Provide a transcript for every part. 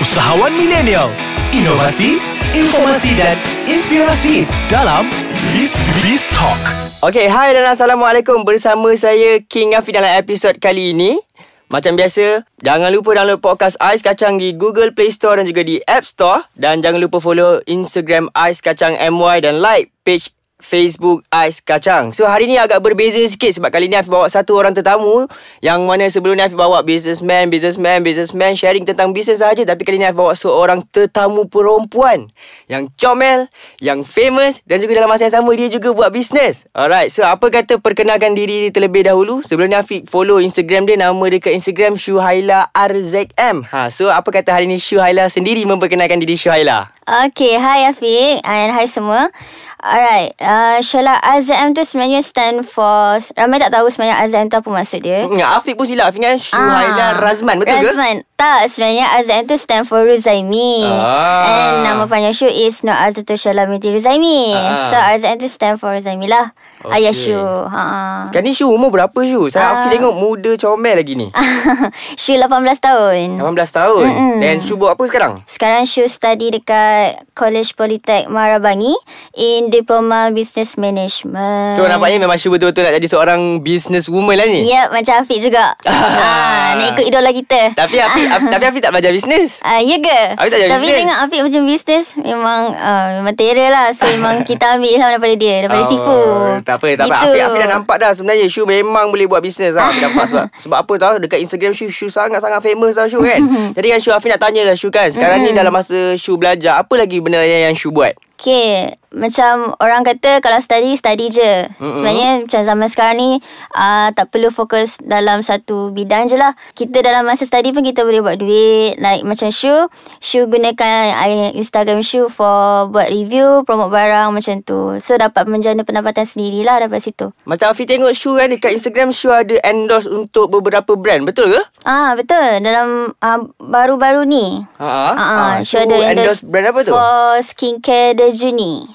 Usahawan milenial, inovasi, informasi dan inspirasi dalam Biz Biz Talk. Okay, hai dan Assalamualaikum. Bersama saya King Afi dalam episod kali ini. Macam biasa Jangan lupa download podcast Ais Kacang Di Google Play Store dan juga di App Store. Dan jangan lupa follow Instagram Ais Kacang MY Dan like page Facebook Ais Kacang. So hari ni agak berbeza sikit Sebab kali ni Afi bawa satu orang tetamu. Yang mana sebelum ni Afi bawa businessman Businessman, businessman Sharing tentang bisnes saja Tapi kali ni Afi bawa seorang tetamu perempuan. Yang comel Yang famous Dan juga dalam masa yang sama Dia juga buat bisnes. Alright So apa kata perkenalkan diri terlebih dahulu? Sebelum ni Afi follow Instagram dia Nama dekat Instagram Shuhaila RZM ha, So apa kata hari ni Shuhaila sendiri Memperkenalkan diri Shuhaila? Okay, hi Afiq. And hi semua. Alright, uh, Shala AZM tu sebenarnya stand for Ramai tak tahu sebenarnya AZM tu apa maksud dia? Hmm, Afiq pun silap Afiq kan? Shuhaila Ah, Razman Betul ke? Razman Tak, sebenarnya AZM tu stand for Ruzaimi Ah. And nama panjang Shu is Nur Azatul Shala binti Ruzaimi Ah. So AZM tu stand for Ruzaimi lah Okay. Ayah Shu ha. Sekarang ni Shu umur berapa Shu? Saya Ah. Afiq tengok muda comel lagi ni Shu 18 tahun 18 tahun Mm-mm. Dan Shu buat apa sekarang? Sekarang Shu study dekat College Politek Marabangi In Diploma Business Management So nampaknya memang Shu betul-betul nak jadi seorang business woman lah ni Ya, macam Afiq juga. ah, nak ikut idola kita. Tapi Afiq, tapi Afiq tak belajar bisnes Ah, ya ke? Afiq tak Tapi bisnes. tengok Afiq macam bisnes memang uh, memang terror lah. So memang kita ambil ilham daripada dia, daripada Oh, Sifu. Tak apa, tak apa. Gitu. Afiq, Afiq dah nampak dah sebenarnya Shu memang boleh buat bisnes lah. Afiq nampak sebab, sebab apa tahu dekat Instagram Shu, Shu sangat-sangat famous tau Shu kan. Jadi kan Shu, Afiq nak tanya lah Shu kan. Sekarang ni dalam masa Shu belajar, apa lagi benda yang Shu buat? Okay, macam orang kata kalau study, study je. Mm-hmm. Sebenarnya macam zaman sekarang ni uh, tak perlu fokus dalam satu bidang je lah. Kita dalam masa study pun kita boleh buat duit. Like macam Shu, Shu gunakan Instagram Shu for buat review, promote barang macam tu. So dapat menjana pendapatan sendirilah daripada situ. Macam Afiq tengok Shu kan dekat Instagram Shu ada endorse untuk beberapa brand. Betul ke? Ah betul dalam uh, baru-baru ni. Ha, Ah, ah, Shu Shu ada endorse brand apa tu? For skincare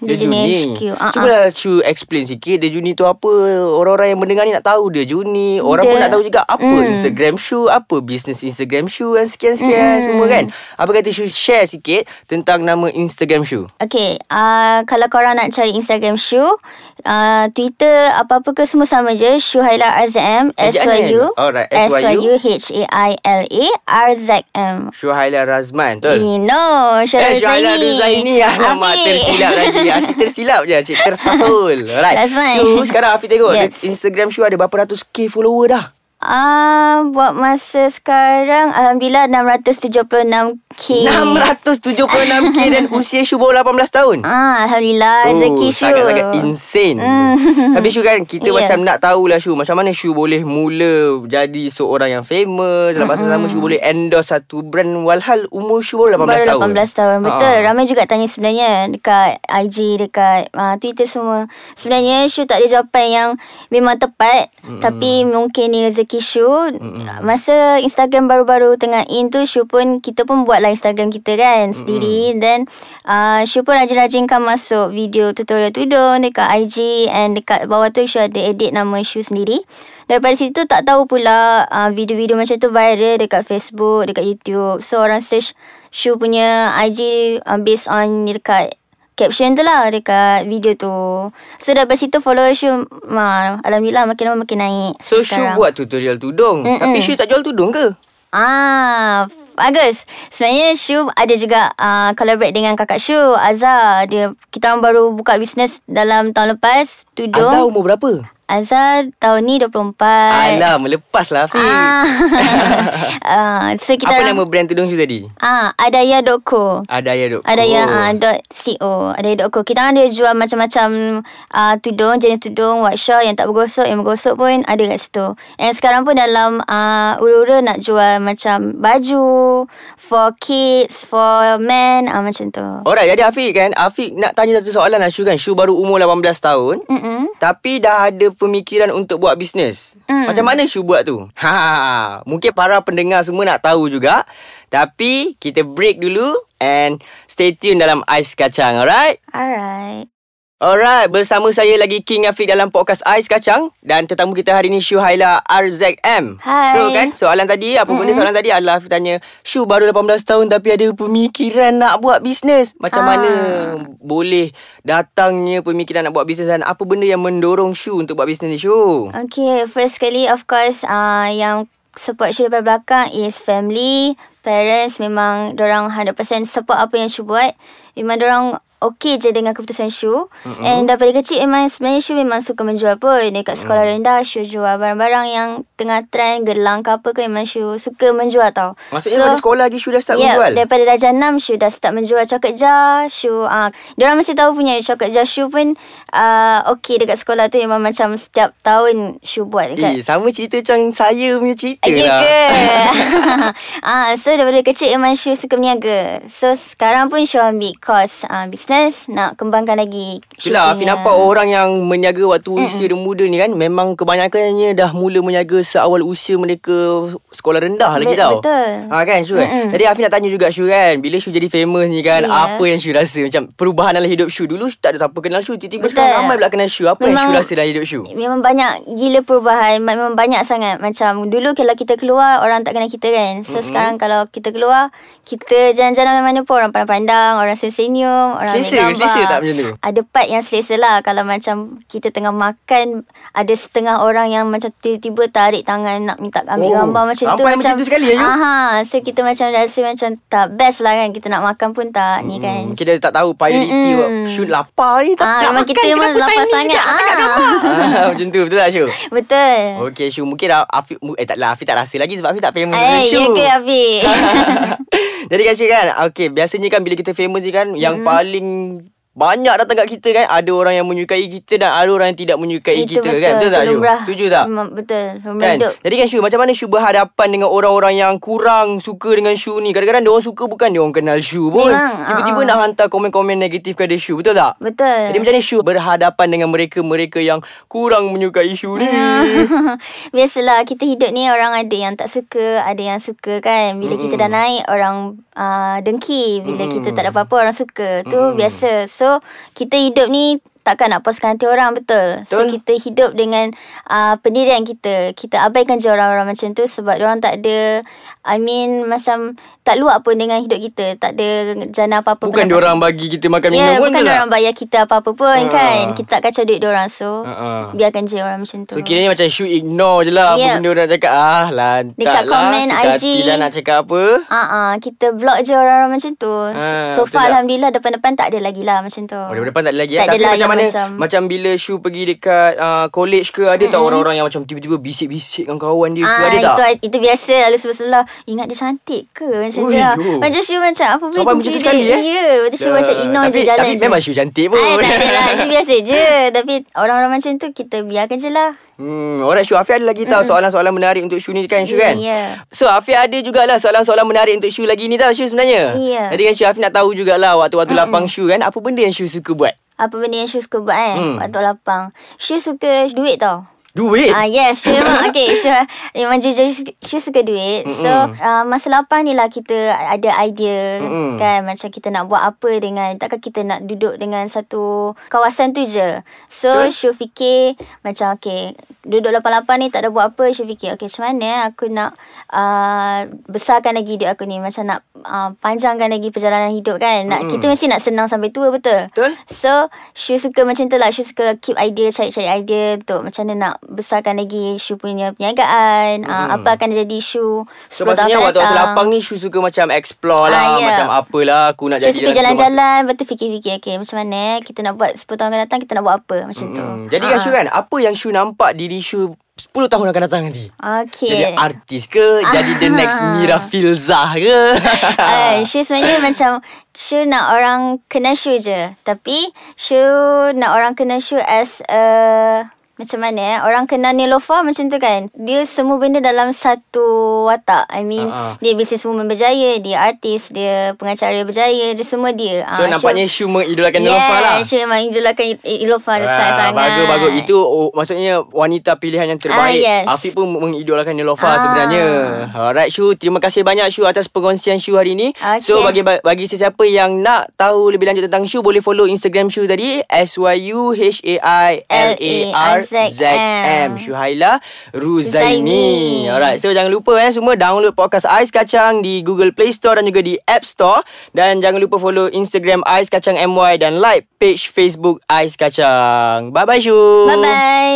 Dejuni HQ. Ah, Cuba ah. lah Shu explain sikit Dejuni tu apa Orang-orang yang mendengar ni nak tahu Dejuni Orang Dia- pun nak tahu juga Apa Hmm. Instagram Shu Apa bisnes Instagram Shu Dan sekian-sekian Hmm. semua kan Apa kata Shu share sikit Tentang nama Instagram Shu Okay, uh, kalau korang nak cari Instagram Shu, uh, Twitter apa-apa ke semua sama je. Shu Haila RZM, S-Y-U, Alright, S-Y-U, H-A-I-L-A, R-Z-M. Shu Haila Razman Betul Eh, no, Syarul Eh, Syuhaila Zaini. Zaini Alamak tersilap lagi Asyik tersilap je Asyik tersasul Alright Razman. So sekarang Afiq tengok Yes. Instagram Shu ada berapa ratus K follower dah Ah, buat masa sekarang Alhamdulillah 676k 676k Dan usia Shu baru 18 tahun? Ah, Alhamdulillah rezeki Shu Sangat-sangat insane. Mm. Tapi Shu kan Kita Yeah. macam nak tahulah Shu Macam mana Shu boleh mula Jadi seorang yang famous. Dalam masa sama Shu boleh endorse satu brand Walhal umur Shu baru 18 Baru tahun. 18 tahun Betul. Ah. Ramai juga tanya sebenarnya Dekat IG Dekat uh, Twitter semua. Sebenarnya Shu tak ada jawapan yang Memang tepat. Mm Tapi mungkin ni rezeki Shu mm Masa Instagram baru-baru Tengah in tu Shu pun Kita pun buat lah Instagram kita kan Sendiri. Then uh, Shu pun rajin-rajin kan masuk Video tutorial tudung Dekat IG And dekat bawah tu Shu ada edit nama Shu sendiri. Daripada situ tak tahu pula uh, video-video macam tu viral dekat Facebook, dekat YouTube. So orang search Shu punya IG uh, based on dekat caption tu lah dekat video tu. So daripada situ follower Shu ma, Alhamdulillah makin lama makin naik. So Shu buat tutorial tudung Mm-mm. Tapi Shu tak jual tudung ke? Ah, bagus. Sebenarnya Shu ada juga uh, collaborate dengan kakak Shu, Azhar. Dia kita orang baru buka bisnes dalam tahun lepas, tudung. Azhar umur berapa? Azhar tahun ni 24. Alah melepas lah Afiq Ah. ah, so kita Apa nama brand tudung Shu tadi? Ah, Adaya.co. Adaya dok Adaya ah, dot .co Adaya.co Kita orang ada jual macam-macam uh, Tudung Jenis tudung Workshop yang tak bergosok Yang bergosok pun Ada kat situ And sekarang pun dalam uh, Ura-ura nak jual Macam baju For kids For men uh, Macam tu Alright jadi Afiq kan Afiq nak tanya satu soalan lah Shu kan Shu baru umur 18 tahun Mm-mm. Tapi dah ada pemikiran untuk buat bisnes. Hmm. Macam mana Shu buat tu? Ha, mungkin para pendengar semua nak tahu juga. Tapi kita break dulu and stay tune dalam Ais Kacang, alright? Alright Alright, bersama saya lagi King Afiq dalam podcast Ais Kacang dan tetamu kita hari ni Shu Haila RZM. Hai. So kan, soalan tadi, apa benda soalan tadi adalah tanya, Shu baru 18 tahun tapi ada pemikiran nak buat bisnes. Macam Ha. mana boleh datangnya pemikiran nak buat bisnes dan apa benda yang mendorong Shu untuk buat bisnes ni Shu? Okay, first kali of course uh, yang support Shu daripada belakang is family, parents memang orang 100% support apa yang Shu buat. Memang orang okay je dengan keputusan Shu. Mm-hmm. And daripada kecil memang sebenarnya Shu memang suka menjual pun. Dekat sekolah mm. rendah Shu jual barang-barang yang tengah trend, gelang ke apa ke memang Shu suka menjual tau. Maksudnya so, pada sekolah lagi Shu dah start yeah, menjual? daripada darjah 6 Shu dah start menjual coklat jar. Shu, uh, diorang mesti tahu punya coklat jar Shu pun uh, okay dekat sekolah tu memang macam setiap tahun Shu buat dekat Eh, sama cerita macam saya punya cerita Ya lah. ke? ah, so daripada kecil memang Shu suka berniaga. So sekarang pun Shu ambil course uh, business nak kembangkan lagi Itulah Afi nampak orang yang meniaga waktu usia dia muda ni kan Memang kebanyakannya dah mula meniaga seawal usia mereka sekolah rendah lagi tau. betul. ha, kan Shu kan Mm-mm. Jadi Afi nak tanya juga Shu kan? Bila Shu jadi famous ni kan Ya. Apa yang Shu rasa? Macam perubahan dalam hidup Shu Dulu tak ada siapa kenal Shu Tiba-tiba Betul. sekarang ramai pula kenal Shu Apa yang Memang- Shu rasa dalam hidup Shu Memang banyak gila perubahan. Memang banyak sangat. Macam dulu kalau kita keluar Orang tak kenal kita kan? So mm-hmm. sekarang kalau kita keluar Kita jalan-jalan mana pun. Orang pandang-pandang Orang senyum Orang Selesa ambil gambar Selesa tak macam tu? Ada part yang selesa lah Kalau macam Kita tengah makan Ada setengah orang yang Macam tiba-tiba tarik tangan Nak minta ambil Oh, gambar macam tu sampai macam tu sekali, ya? Aha, So kita macam rasa macam Tak best lah kan Kita nak makan pun tak Ni kan Hmm, kita tak tahu priority Mm-mm. Shu lapar ni tak Ah, nak makan kita memang lapar sangat. Ah. ah, Macam tu betul tak Shu Betul Okey Shu Mungkin Afi Eh taklah Afi tak rasa lagi Sebab Afi tak famous Eh, ya ke Afiq? Jadi Syed kan Okay biasanya kan Bila kita famous ni kan Yang Hmm. paling banyak datang kat kita kan Ada orang yang menyukai kita Dan ada orang yang tidak menyukai Itu kita betul. kan Betul tak? Lumrah. Setuju tak? Memang betul. Lumrah Kan? hidup. Jadi kan Shu Macam mana Shu berhadapan Dengan orang-orang yang Kurang suka dengan Shu ni Kadang-kadang dia orang suka Bukan dia orang kenal Shu pun Memang, Tiba-tiba uh-uh. nak hantar komen-komen negatif Kepada Shu Betul tak? Betul. Jadi macam mana Shu berhadapan dengan mereka-mereka yang kurang menyukai Shu ni? Biasalah kita hidup ni orang ada yang tak suka, ada yang suka kan. Bila kita dah naik orang uh, dengki, bila kita tak ada apa-apa orang suka. Tu biasa. So kita hidup ni takkan nak puaskan hati orang betul. So Betul. kita hidup dengan uh, pendirian kita. Kita abaikan je orang-orang macam tu sebab orang tak ada I mean macam tak luak pun dengan hidup kita. Tak ada jana apa-apa. Bukan dia orang bagi kita makan minum Ya, pun bukan orang bayar kita apa-apa pun Ah. kan. Kita tak kacau duit orang So ah. biarkan je orang macam tu. So kiranya macam Shu ignore je lah Apa Ya. benda orang cakap Ah lantak Dekat lah komen Suka IG. lah nak cakap apa Ah uh kita block je orang-orang macam tu. Ah, so far tak? alhamdulillah depan-depan tak ada lagi lah macam tu. Oh, daripada depan tak ada lagi Tak eh? Tapi adalah macam mana macam- Macam bila Shu pergi dekat uh, College ke Ada tak orang-orang yang macam Tiba-tiba bisik-bisik dengan kawan dia ke Ah, Ada tak? itu itu biasa lalu sebelah Ingat dia cantik ke Macam Ui, lah. Macam Shu macam Apa Sampai macam tu sekali eh Ya Macam Shu macam ignore tapi, je jalan Tapi je memang Shu cantik pun Ah, tak lah Shu biasa je Tapi orang-orang macam tu Kita biarkan je lah Hmm, alright Shu. Afiq ada lagi tahu soalan-soalan menarik untuk Shu ni kan Shu Ya, kan? ya. So Afiq ada jugalah soalan-soalan menarik untuk Shu lagi ni tau Shu sebenarnya. Ya. Jadi kan Shu Afiq nak tahu jugalah waktu-waktu lapang Shu kan apa benda yang Shu suka buat? Apa benda yang Shu suka buat eh Hmm. Waktu lapang. Shu suka duit tau Duit. Ah yes, Shu memang okay. Shu memang jujur Shu suka duit. So uh, masa lapang ni lah kita ada idea Mm-mm. kan macam kita nak buat apa dengan takkan kita nak duduk dengan satu kawasan tu je. So Betul. Shu fikir macam okay duduk lapang-lapang ni tak ada buat apa Shu fikir okay macam mana eh aku nak uh, besarkan lagi hidup aku ni macam nak uh, panjangkan lagi perjalanan hidup kan. Nak Mm-mm. kita mesti nak senang sampai tua betul. Betul? So Shu suka macam tu lah Shu suka keep idea Cari-cari idea Untuk macam mana nak Besarkan lagi Shu punya perniagaan Hmm. uh, Apa akan jadi Shu So 10 tahun maksudnya akan waktu-waktu datang. lapang ni Shu suka macam explore lah Ah, ya. Macam apalah aku nak Shu jadi suka dalam 10 masa- jalan-jalan Lepas tu fikir-fikir Okay macam mana Kita nak buat 10 tahun akan datang Kita nak buat apa Macam tu Hmm. Jadi kan Ah. Shu kan Apa yang Shu nampak diri Shu 10 tahun akan datang nanti? Okay Jadi artis ke? Jadi the next Mira Filzah ke? Uh, Shu sebenarnya macam Shu nak orang kenal Shu je Tapi Shu nak orang kenal Shu as a macam mana eh orang kenal Nilofa macam tu kan dia semua benda dalam satu watak I mean Ah, ah. dia businesswoman berjaya dia artis dia pengacara berjaya dia semua dia So Ah, nampaknya Shu mengidolakan yeah, Nilofa lah Syul memang idolakan Nilofa Wah, sangat-sangat bagus bagus itu oh, maksudnya wanita pilihan yang terbaik. Ah, yes. Afiq pun mengidolakan Nilofa Ah. sebenarnya. Alright Shu, terima kasih banyak Shu atas perkongsian Shu hari ini. Okay. So bagi bagi sesiapa yang nak tahu lebih lanjut tentang Shu boleh follow Instagram Shu tadi S Y U H A I L A R Z M Shuhaila Ruzaimi. Alright, so jangan lupa eh semua download podcast Ais Kacang di Google Play Store dan juga di App Store dan jangan lupa follow Instagram Ais Kacang MY dan like page Facebook Ais Kacang. Bye bye Shu. bye bye